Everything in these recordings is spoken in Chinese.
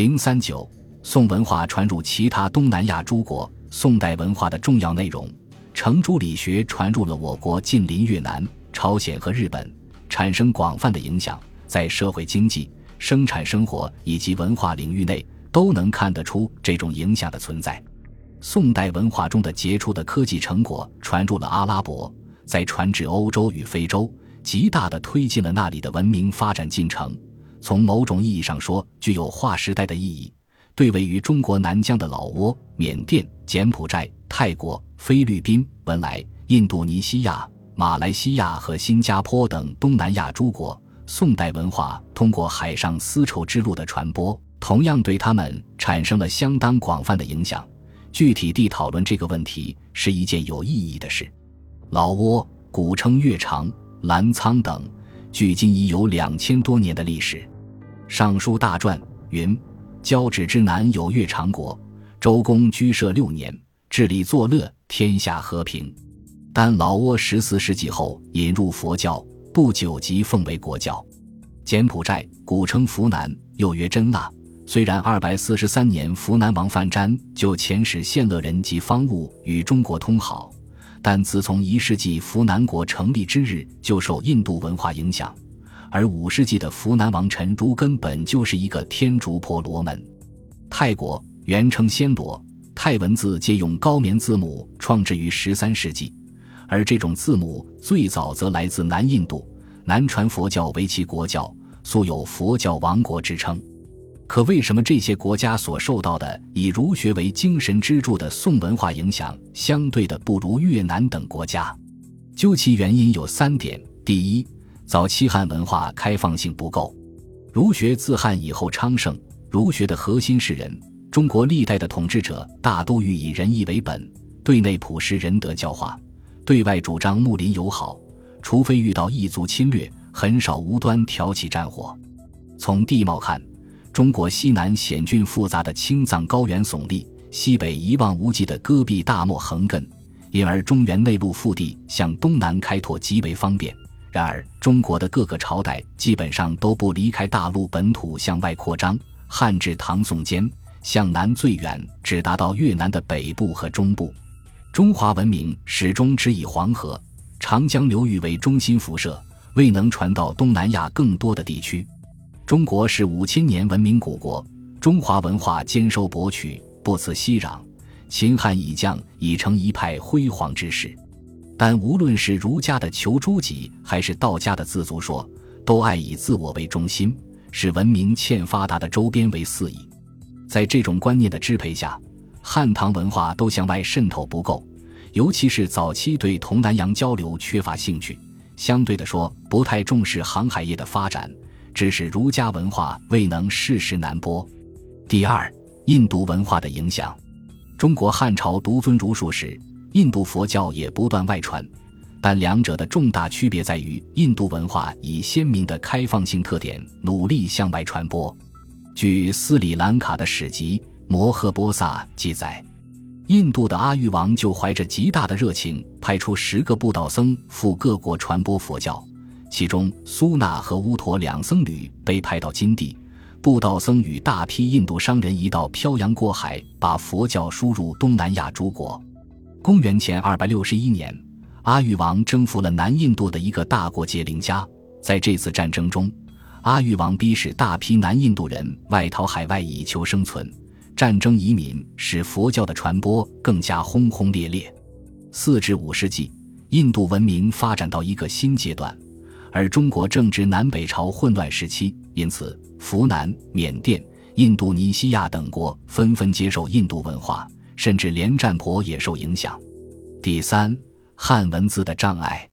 零三九，宋文化传入其他东南亚诸国。宋代文化的重要内容，程朱理学传入了我国近邻越南、朝鲜和日本，产生广泛的影响，在社会经济、生产生活以及文化领域内都能看得出这种影响的存在。宋代文化中的杰出的科技成果传入了阿拉伯，在传至欧洲与非洲，极大地推进了那里的文明发展进程。从某种意义上说，具有划时代的意义。对位于中国南疆的老挝、缅甸、柬埔寨、泰国、菲律宾、文莱、印度尼西亚、马来西亚和新加坡等东南亚诸国，宋代文化通过海上丝绸之路的传播，同样对他们产生了相当广泛的影响。具体地讨论这个问题是一件有意义的事。老挝古称月长、澜沧等，距今已有两千多年的历史。《尚书大传》云。交趾之南有越长国，周公居舍六年，治理作乐，天下和平。但老挝十四世纪后引入佛教，不久即奉为国教。柬埔寨古称扶南，又曰真腊。虽然二百四十三年扶南王范瞻就遣使献乐人及方物与中国通好，但自从一世纪扶南国成立之日，就受印度文化影响。而五世纪的扶南王陈如根本就是一个天竺婆罗门。泰国原称暹罗，泰文字借用高棉字母，创制于十三世纪，而这种字母最早则来自南印度，南传佛教为其国教，素有佛教王国之称。可为什么这些国家所受到的以儒学为精神支柱的宋文化影响，相对的不如越南等国家？究其原因有三点：第一，早期汉文化开放性不够，儒学自汉以后昌盛，儒学的核心是人。中国历代的统治者大都欲以仁义为本，对内朴实仁德教化，对外主张睦邻友好，除非遇到异族侵略，很少无端挑起战火。从地貌看，中国西南险峻复杂的青藏高原耸立，西北一望无际的戈壁大漠横亘，因而中原内陆腹地向东南开拓极为方便。然而，中国的各个朝代基本上都不离开大陆本土向外扩张。汉至唐宋间，向南最远只达到越南的北部和中部。中华文明始终只以黄河、长江流域为中心辐射，未能传到东南亚更多的地区。中国是五千年文明古国，中华文化兼收博取，不辞熙攘。秦汉以降，已成一派辉煌之势。但无论是儒家的求诸己，还是道家的自足说，都爱以自我为中心，使文明欠发达的周边为肆意。在这种观念的支配下，汉唐文化都向外渗透不够，尤其是早期对同南洋交流缺乏兴趣，相对的说，不太重视航海业的发展，致使儒家文化未能世时南播。第二，印度文化的影响，中国汉朝独尊儒术时。印度佛教也不断外传，但两者的重大区别在于，印度文化以鲜明的开放性特点，努力向外传播。据斯里兰卡的史籍《摩诃波萨》记载，印度的阿育王就怀着极大的热情，派出十个布道僧赴各国传播佛教。其中，苏纳和乌陀两僧侣被派到金地，布道僧与大批印度商人一道漂洋过海，把佛教输入东南亚诸国。公元前二百六十一年，阿育王征服了南印度的一个大国杰林加。在这次战争中，阿育王逼使大批南印度人外逃海外以求生存。战争移民使佛教的传播更加轰轰烈烈。四至五世纪，印度文明发展到一个新阶段，而中国正值南北朝混乱时期，因此，扶南、缅甸、印度尼西亚等国纷纷接受印度文化。甚至连占婆也受影响。第三，汉文字的障碍。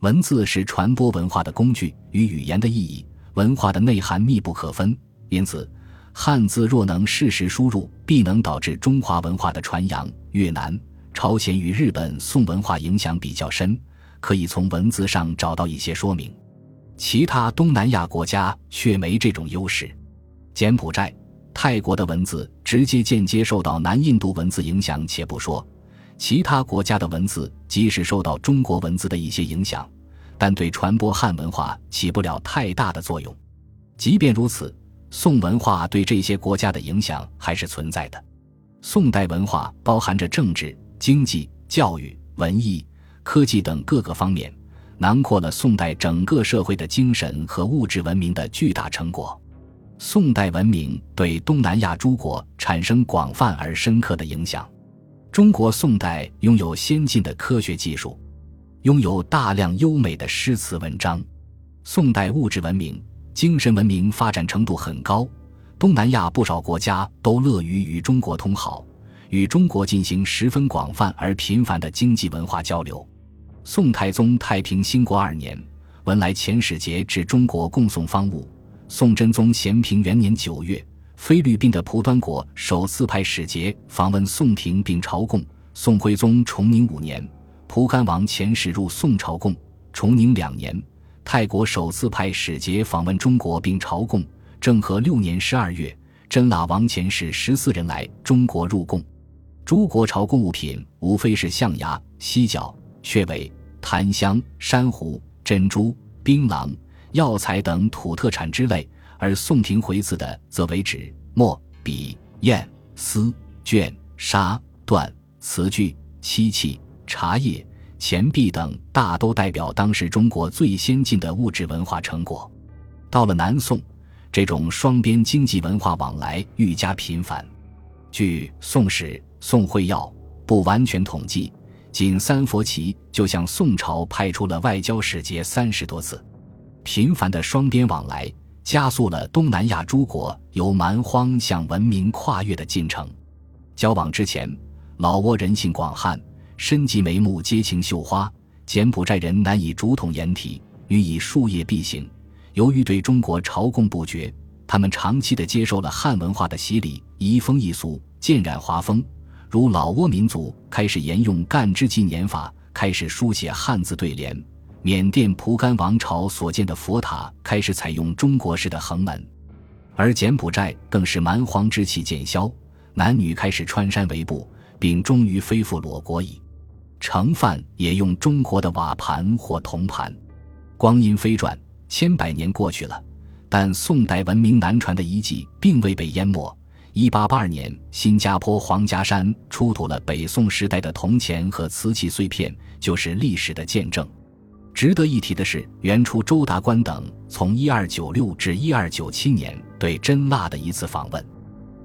文字是传播文化的工具，与语言的意义、文化的内涵密不可分。因此，汉字若能适时输入，必能导致中华文化的传扬。越南、朝鲜与日本宋文化影响比较深，可以从文字上找到一些说明。其他东南亚国家却没这种优势。柬埔寨。泰国的文字直接间接受到南印度文字影响，且不说其他国家的文字，即使受到中国文字的一些影响，但对传播汉文化起不了太大的作用。即便如此，宋文化对这些国家的影响还是存在的。宋代文化包含着政治、经济、教育、文艺、科技等各个方面，囊括了宋代整个社会的精神和物质文明的巨大成果。宋代文明对东南亚诸国产生广泛而深刻的影响。中国宋代拥有先进的科学技术，拥有大量优美的诗词文章。宋代物质文明、精神文明发展程度很高。东南亚不少国家都乐于与中国通好，与中国进行十分广泛而频繁的经济文化交流。宋太宗太平兴国二年，文莱遣使节至中国供送方物。宋真宗咸平元年九月，菲律宾的蒲端国首次派使节访问宋廷并朝贡。宋徽宗崇宁五年，蒲甘王遣使入宋朝贡。崇宁两年，泰国首次派使节访问中国并朝贡。政和六年十二月，真腊王遣使十四人来中国入贡。诸国朝贡物品无非是象牙、犀角、雀尾、檀香、珊瑚、珍珠、槟榔、药材等土特产之类，而宋廷回赐的则为纸、墨、笔、砚、丝、绢、纱、缎、瓷具、漆器、茶叶、钱币等，大都代表当时中国最先进的物质文化成果。到了南宋。这种双边经济文化往来愈加频繁。据《宋史·宋会要》不完全统计，仅三佛齐就向宋朝派出了外交使节三十多次。频繁的双边往来，加速了东南亚诸国由蛮荒向文明跨越的进程。交往之前，老挝人性广汉，身及眉目皆情绣花；柬埔寨人难以竹筒掩体，女以树叶蔽形。由于对中国朝贡不绝，他们长期的接受了汉文化的洗礼，移风易俗，渐染华风。如老挝民族开始沿用干支纪年法，开始书写汉字对联；缅甸蒲甘王朝所建的佛塔开始采用中国式的横门，而柬埔寨更是蛮荒之气渐消，男女开始穿山围布，并终于恢复裸国矣。盛饭也用中国的瓦盘或铜盘。光阴飞转。千百年过去了，但宋代文明南传的遗迹并未被淹没。一八八二年，新加坡黄家山出土了北宋时代的铜钱和瓷器碎片，就是历史的见证。值得一提的是，元初周达观等从一二九六至一二九七年对真腊的一次访问。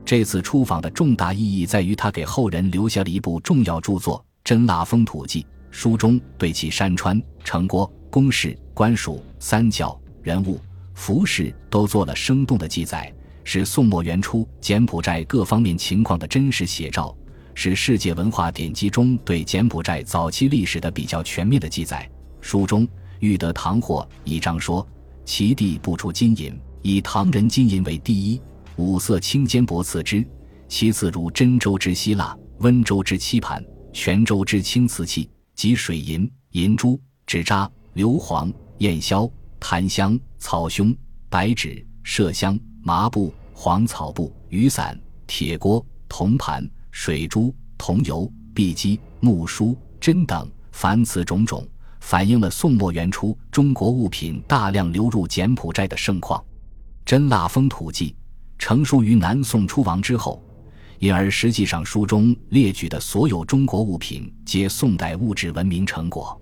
这次出访的重大意义在于，他给后人留下了一部重要著作《真腊风土记》，书中对其山川、城郭、宫室。官署、三教、人物、服饰都做了生动的记载，是宋末元初柬埔寨各方面情况的真实写照，是世界文化典籍中对柬埔寨早期历史的比较全面的记载。书中欲得唐货一章说，其地不出金银，以唐人金银为第一，五色青坚帛次之，其次如真州之希腊、温州之漆盘、泉州之青瓷器及水银、银珠、纸扎、硫磺。燕硝、檀香、草胸、白芷、麝香、麻布、黄草布、雨伞、铁锅、铜盘、水珠、铜油、碧鸡、木梳、针等，凡此种种，反映了宋末元初中国物品大量流入柬埔寨的盛况。《真腊风土记》成书于南宋初亡之后，因而实际上书中列举的所有中国物品皆宋代物质文明成果。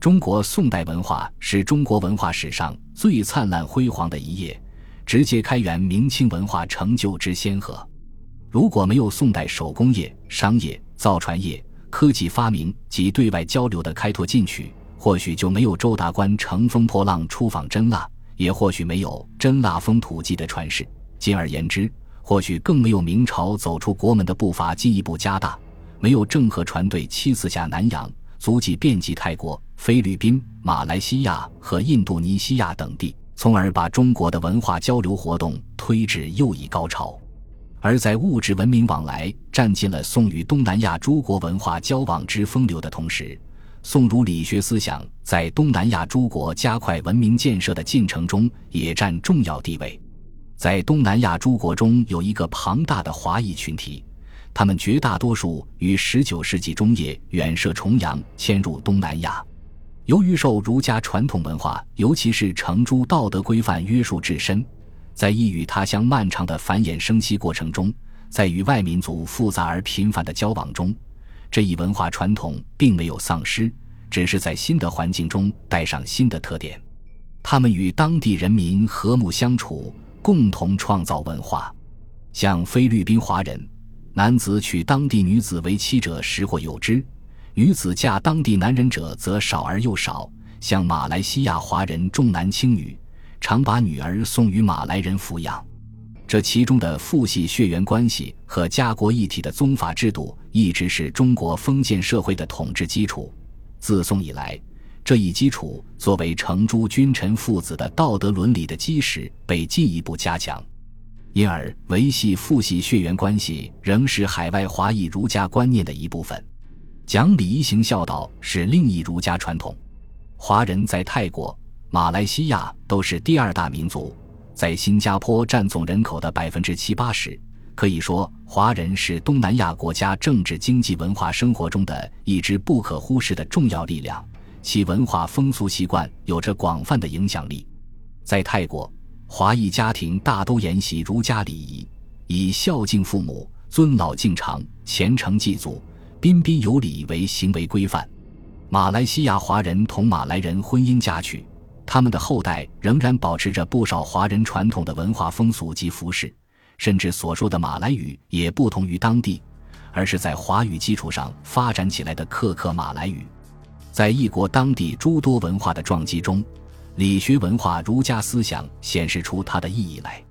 中国宋代文化是中国文化史上最灿烂辉煌的一页，直接开源明清文化成就之先河。如果没有宋代手工业、商业、造船业、科技发明及对外交流的开拓进取，或许就没有周达观乘风破浪出访真腊，也或许没有《真腊风土记》的传世。进而言之，或许更没有明朝走出国门的步伐进一步加大，没有郑和船队七次下南洋。足迹遍及泰国、菲律宾、马来西亚和印度尼西亚等地，从而把中国的文化交流活动推至又一高潮。而在物质文明往来占尽了宋与东南亚诸国文化交往之风流的同时，宋儒理学思想在东南亚诸国加快文明建设的进程中也占重要地位。在东南亚诸国中，有一个庞大的华裔群体。他们绝大多数于19世纪中叶远涉重洋迁入东南亚，由于受儒家传统文化，尤其是程朱道德规范约束至深，在异域他乡漫长的繁衍生息过程中，在与外民族复杂而频繁的交往中，这一文化传统并没有丧失，只是在新的环境中带上新的特点。他们与当地人民和睦相处，共同创造文化。像菲律宾华人，男子娶当地女子为妻者时或有之，女子嫁当地男人者则少而又少。像马来西亚华人重男轻女，常把女儿送与马来人抚养。这其中的父系血缘关系和家国一体的宗法制度，一直是中国封建社会的统治基础。自宋以来，这一基础作为承诸君臣父子的道德伦理的基石，被进一步加强。因而，维系父系血缘关系仍是海外华裔儒家观念的一部分。讲礼仪、行孝道是另一儒家传统。华人在泰国、马来西亚都是第二大民族。在新加坡占总人口的百分之七八十，可以说华人是东南亚国家政治、经济、文化生活中的一支不可忽视的重要力量，其文化风俗习惯有着广泛的影响力。在泰国，华裔家庭大都沿袭儒家礼仪，以孝敬父母、尊老敬长、虔诚祭祖、彬彬有礼为行为规范。马来西亚华人同马来人婚姻嫁娶。他们的后代仍然保持着不少华人传统的文化风俗及服饰，甚至所说的马来语也不同于当地，而是在华语基础上发展起来的克克马来语。在异国当地诸多文化的撞击中，理学文化儒家思想显示出它的意义来。